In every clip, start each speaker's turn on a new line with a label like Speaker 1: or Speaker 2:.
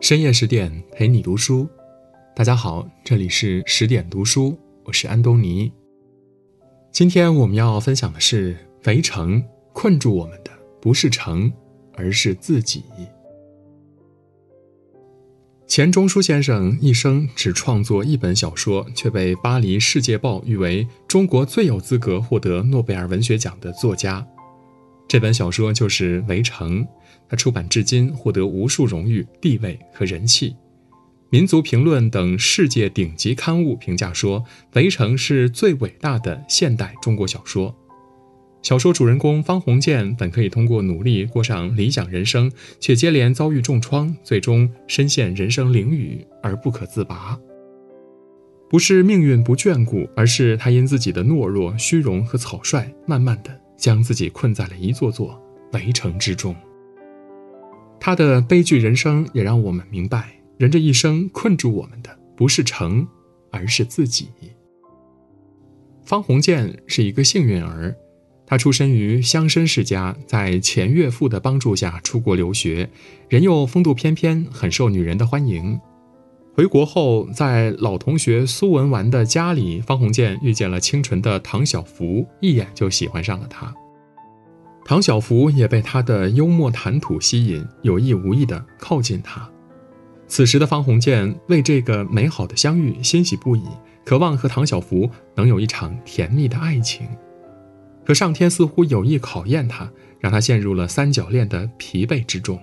Speaker 1: 深夜十点陪你读书，大家好，这里是十点读书，我是安东尼。今天我们要分享的是《围城》，困住我们的不是城，而是自己。钱钟书先生一生只创作一本小说，却被《巴黎世界报》誉为中国最有资格获得诺贝尔文学奖的作家。这本小说就是《围城》。他出版至今，获得无数荣誉、地位和人气。民族评论等世界顶级刊物评价说，《围城》是最伟大的现代中国小说。小说主人公方鸿渐本可以通过努力过上理想人生，却接连遭遇重创，最终深陷人生囹圄而不可自拔。不是命运不眷顾，而是他因自己的懦弱、虚荣和草率，慢慢的将自己困在了一座座围城之中。他的悲剧人生也让我们明白，人这一生困住我们的不是城，而是自己。方鸿渐是一个幸运儿，他出身于乡绅世家，在前岳父的帮助下出国留学，人又风度翩翩，很受女人的欢迎。回国后，在老同学苏文纨的家里，方鸿渐遇见了清纯的唐晓芙，一眼就喜欢上了她。唐晓芙也被他的幽默谈吐吸引，有意无意地靠近他。此时的方鸿渐为这个美好的相遇欣喜不已，渴望和唐晓芙能有一场甜蜜的爱情。可上天似乎有意考验他，让他陷入了三角恋的疲惫之中。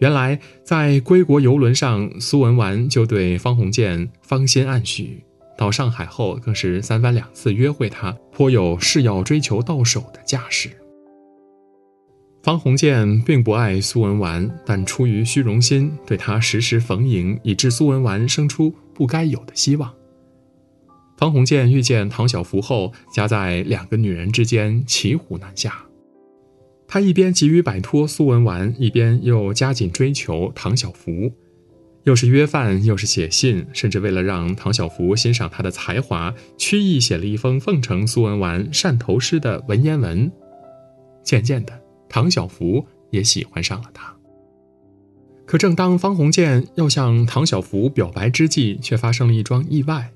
Speaker 1: 原来，在归国游轮上，苏文纨就对方鸿渐芳心暗许。到上海后，更是三番两次约会他，颇有誓要追求到手的架势。方鸿渐并不爱苏文纨，但出于虚荣心，对他时时逢迎，以致苏文纨生出不该有的希望。方鸿渐遇见唐晓芙后，夹在两个女人之间，骑虎难下。他一边急于摆脱苏文纨，一边又加紧追求唐晓芙。又是约饭，又是写信，甚至为了让唐晓芙欣赏他的才华，曲意写了一封奉承苏文纨汕头诗的文言文。渐渐的，唐晓芙也喜欢上了他。可正当方鸿渐要向唐晓芙表白之际，却发生了一桩意外。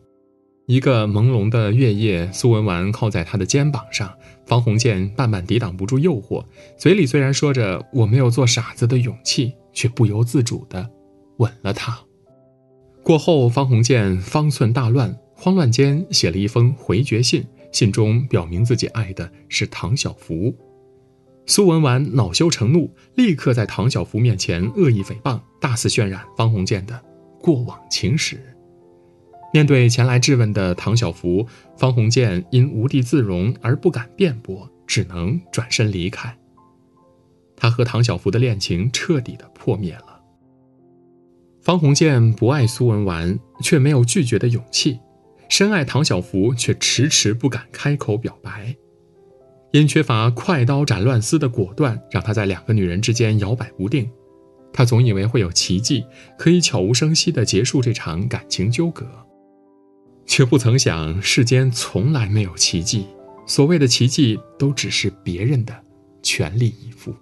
Speaker 1: 一个朦胧的月夜，苏文纨靠在他的肩膀上，方鸿渐慢慢抵挡不住诱惑，嘴里虽然说着“我没有做傻子的勇气”，却不由自主的。吻了她。过后，方鸿渐方寸大乱，慌乱间写了一封回绝信，信中表明自己爱的是唐晓芙。苏文纨恼羞成怒，立刻在唐晓芙面前恶意诽谤，大肆渲染方鸿渐的过往情史。面对前来质问的唐晓芙，方鸿渐因无地自容而不敢辩驳，只能转身离开。他和唐晓芙的恋情彻底的破灭了。方鸿渐不爱苏文纨，却没有拒绝的勇气；深爱唐晓芙，却迟迟不敢开口表白。因缺乏快刀斩乱丝的果断，让他在两个女人之间摇摆不定。他总以为会有奇迹，可以悄无声息地结束这场感情纠葛，却不曾想世间从来没有奇迹。所谓的奇迹，都只是别人的全力以赴。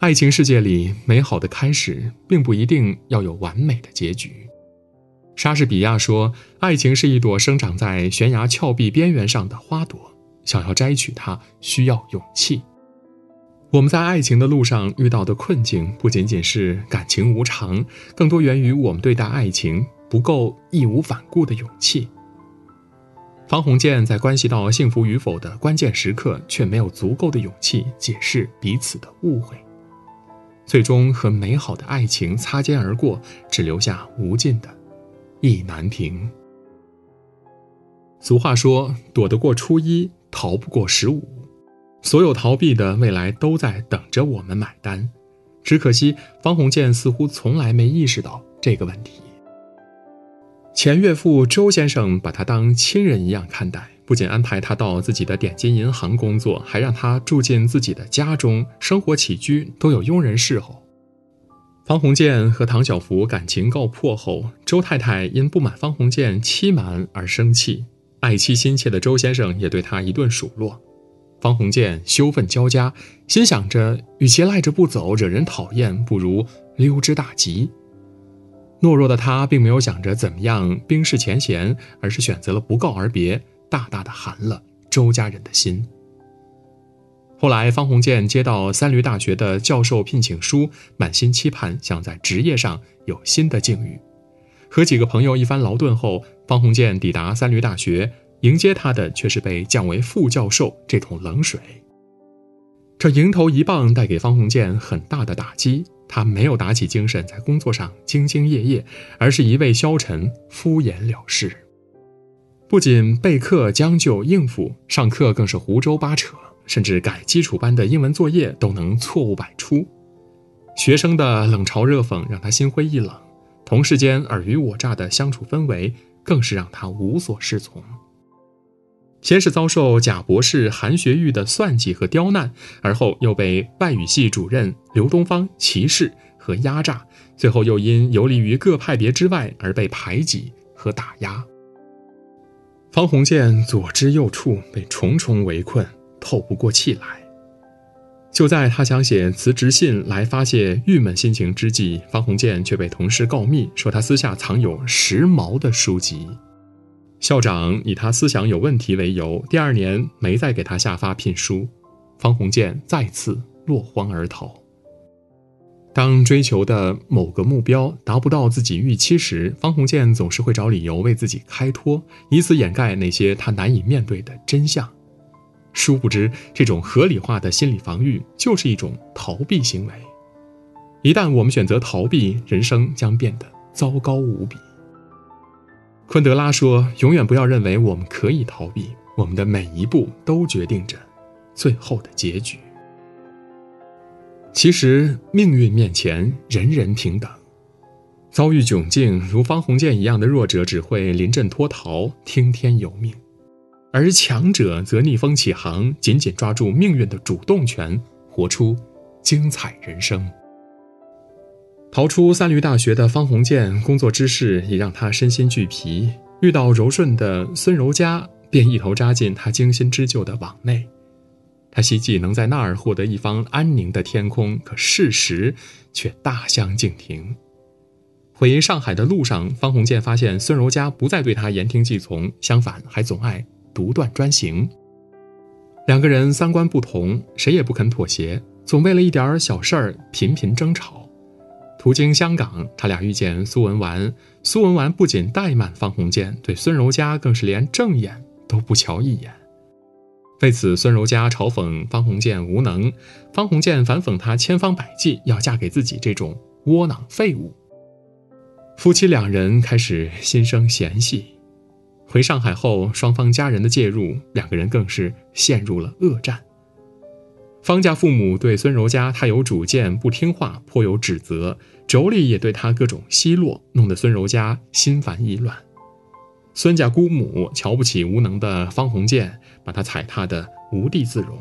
Speaker 1: 爱情世界里，美好的开始并不一定要有完美的结局。莎士比亚说：“爱情是一朵生长在悬崖峭壁边缘上的花朵，想要摘取它需要勇气。”我们在爱情的路上遇到的困境，不仅仅是感情无常，更多源于我们对待爱情不够义无反顾的勇气。方鸿渐在关系到幸福与否的关键时刻，却没有足够的勇气解释彼此的误会。最终和美好的爱情擦肩而过，只留下无尽的意难平。俗话说：“躲得过初一，逃不过十五。”所有逃避的未来都在等着我们买单。只可惜方鸿渐似乎从来没意识到这个问题。前岳父周先生把他当亲人一样看待。不仅安排他到自己的点金银行工作，还让他住进自己的家中，生活起居都有佣人侍候。方鸿渐和唐晓芙感情告破后，周太太因不满方鸿渐欺瞒而生气，爱妻心切的周先生也对他一顿数落。方鸿渐羞愤交加，心想着与其赖着不走惹人讨厌，不如溜之大吉。懦弱的他并没有想着怎么样冰释前嫌，而是选择了不告而别，大大的寒了周家人的心。后来，方鸿渐接到三闾大学的教授聘请书，满心期盼想在职业上有新的境遇。和几个朋友一番劳顿后，方鸿渐抵达三闾大学，迎接他的却是被降为副教授这桶冷水。这迎头一棒带给方鸿渐很大的打击，他没有打起精神在工作上兢兢业业，而是一味消沉敷衍了事。不仅备课将就应付，上课更是胡诌八扯。甚至改基础班的英文作业都能错误百出，学生的冷嘲热讽让他心灰意冷，同事间尔虞我诈的相处氛围更是让他无所适从。先是遭受贾博士韩学玉的算计和刁难，而后又被外语系主任刘东方歧视和压榨，最后又因游离于各派别之外而被排挤和打压。方鸿渐左支右绌，被重重围困。透不过气来。就在他想写辞职信来发泄郁闷心情之际，方鸿渐却被同事告密，说他私下藏有时髦的书籍。校长以他思想有问题为由，第二年没再给他下发聘书。方鸿渐再次落荒而逃。当追求的某个目标达不到自己预期时，方鸿渐总是会找理由为自己开脱，以此掩盖那些他难以面对的真相。殊不知，这种合理化的心理防御就是一种逃避行为。一旦我们选择逃避，人生将变得糟糕无比。昆德拉说：“永远不要认为我们可以逃避，我们的每一步都决定着最后的结局。”其实，命运面前人人平等。遭遇窘境如方鸿渐一样的弱者，只会临阵脱逃，听天由命。而强者则逆风起航，紧紧抓住命运的主动权，活出精彩人生。逃出三闾大学的方鸿渐，工作之事已让他身心俱疲。遇到柔顺的孙柔嘉，便一头扎进他精心织就的网内。他希冀能在那儿获得一方安宁的天空，可事实却大相径庭。回上海的路上，方鸿渐发现孙柔嘉不再对他言听计从，相反还总爱。独断专行，两个人三观不同，谁也不肯妥协，总为了一点小事儿频频争吵。途经香港，他俩遇见苏文纨，苏文纨不仅怠慢方鸿渐，对孙柔嘉更是连正眼都不瞧一眼。为此，孙柔嘉嘲讽方鸿渐无能，方鸿渐反讽他千方百计要嫁给自己这种窝囊废物。夫妻两人开始心生嫌隙。回上海后，双方家人的介入，两个人更是陷入了恶战。方家父母对孙柔嘉太有主见、不听话颇有指责，妯娌也对他各种奚落，弄得孙柔嘉心烦意乱。孙家姑母瞧不起无能的方鸿渐，把他踩踏的无地自容。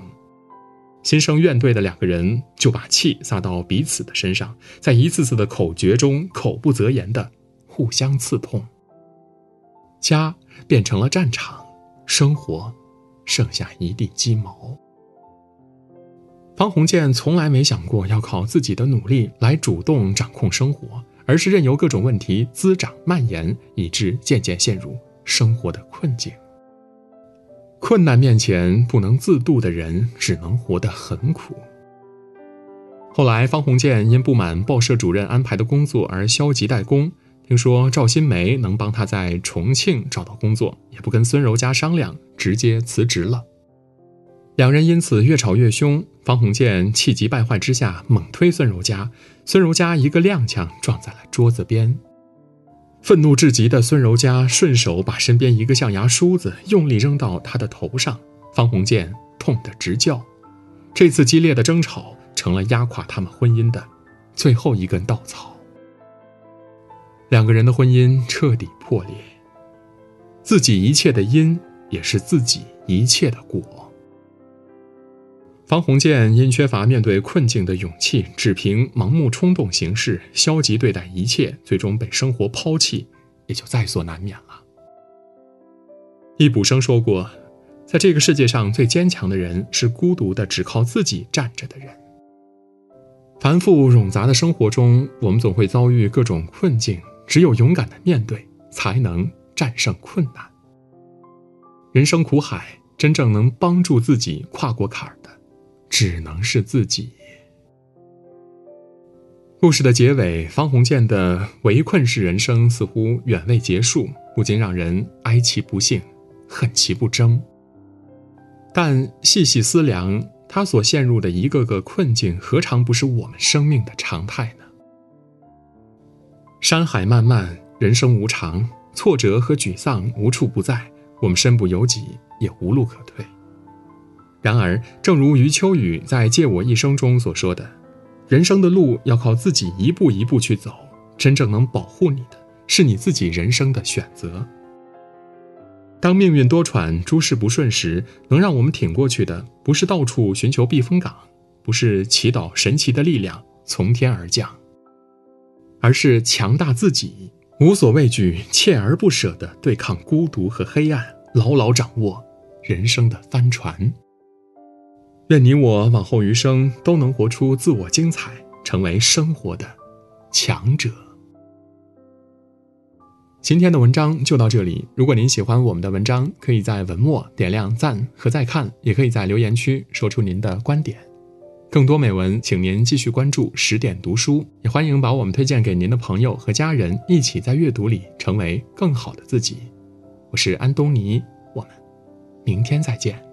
Speaker 1: 心生怨怼的两个人就把气撒到彼此的身上，在一次次的口诀中，口不择言的互相刺痛。家变成了战场，生活剩下一地鸡毛。方鸿渐从来没想过要靠自己的努力来主动掌控生活，而是任由各种问题滋长蔓延，以致渐渐陷入生活的困境。困难面前不能自渡的人，只能活得很苦。后来，方鸿渐因不满报社主任安排的工作而消极怠工。听说赵新梅能帮他在重庆找到工作，也不跟孙柔嘉商量，直接辞职了。两人因此越吵越凶。方鸿渐气急败坏之下猛推孙柔嘉，孙柔嘉一个踉跄撞在了桌子边。愤怒至极的孙柔嘉顺手把身边一个象牙梳子用力扔到他的头上，方鸿渐痛得直叫。这次激烈的争吵成了压垮他们婚姻的最后一根稻草。两个人的婚姻彻底破裂，自己一切的因，也是自己一切的果。方鸿渐因缺乏面对困境的勇气，只凭盲目冲动行事，消极对待一切，最终被生活抛弃，也就在所难免了。易卜生说过，在这个世界上最坚强的人是孤独的，只靠自己站着的人。繁复冗杂的生活中，我们总会遭遇各种困境，只有勇敢的面对，才能战胜困难。人生苦海，真正能帮助自己跨过坎儿的，只能是自己。故事的结尾，方鸿渐的围困式人生似乎远未结束，不禁让人哀其不幸，恨其不争。但细细思量。他所陷入的一个个困境，何尝不是我们生命的常态呢？山海漫漫，人生无常，挫折和沮丧无处不在，我们身不由己，也无路可退。然而，正如余秋雨在《借我一生》中所说的：“人生的路要靠自己一步一步去走，真正能保护你的，是你自己人生的选择。”当命运多舛、诸事不顺时，能让我们挺过去的，不是到处寻求避风港，不是祈祷神奇的力量从天而降，而是强大自己，无所畏惧、锲而不舍地对抗孤独和黑暗，牢牢掌握人生的帆船。愿你我往后余生都能活出自我精彩，成为生活的强者。今天的文章就到这里。如果您喜欢我们的文章，可以在文末点亮赞和再看，也可以在留言区说出您的观点。更多美文，请您继续关注十点读书，也欢迎把我们推荐给您的朋友和家人，一起在阅读里成为更好的自己。我是安东尼，我们明天再见。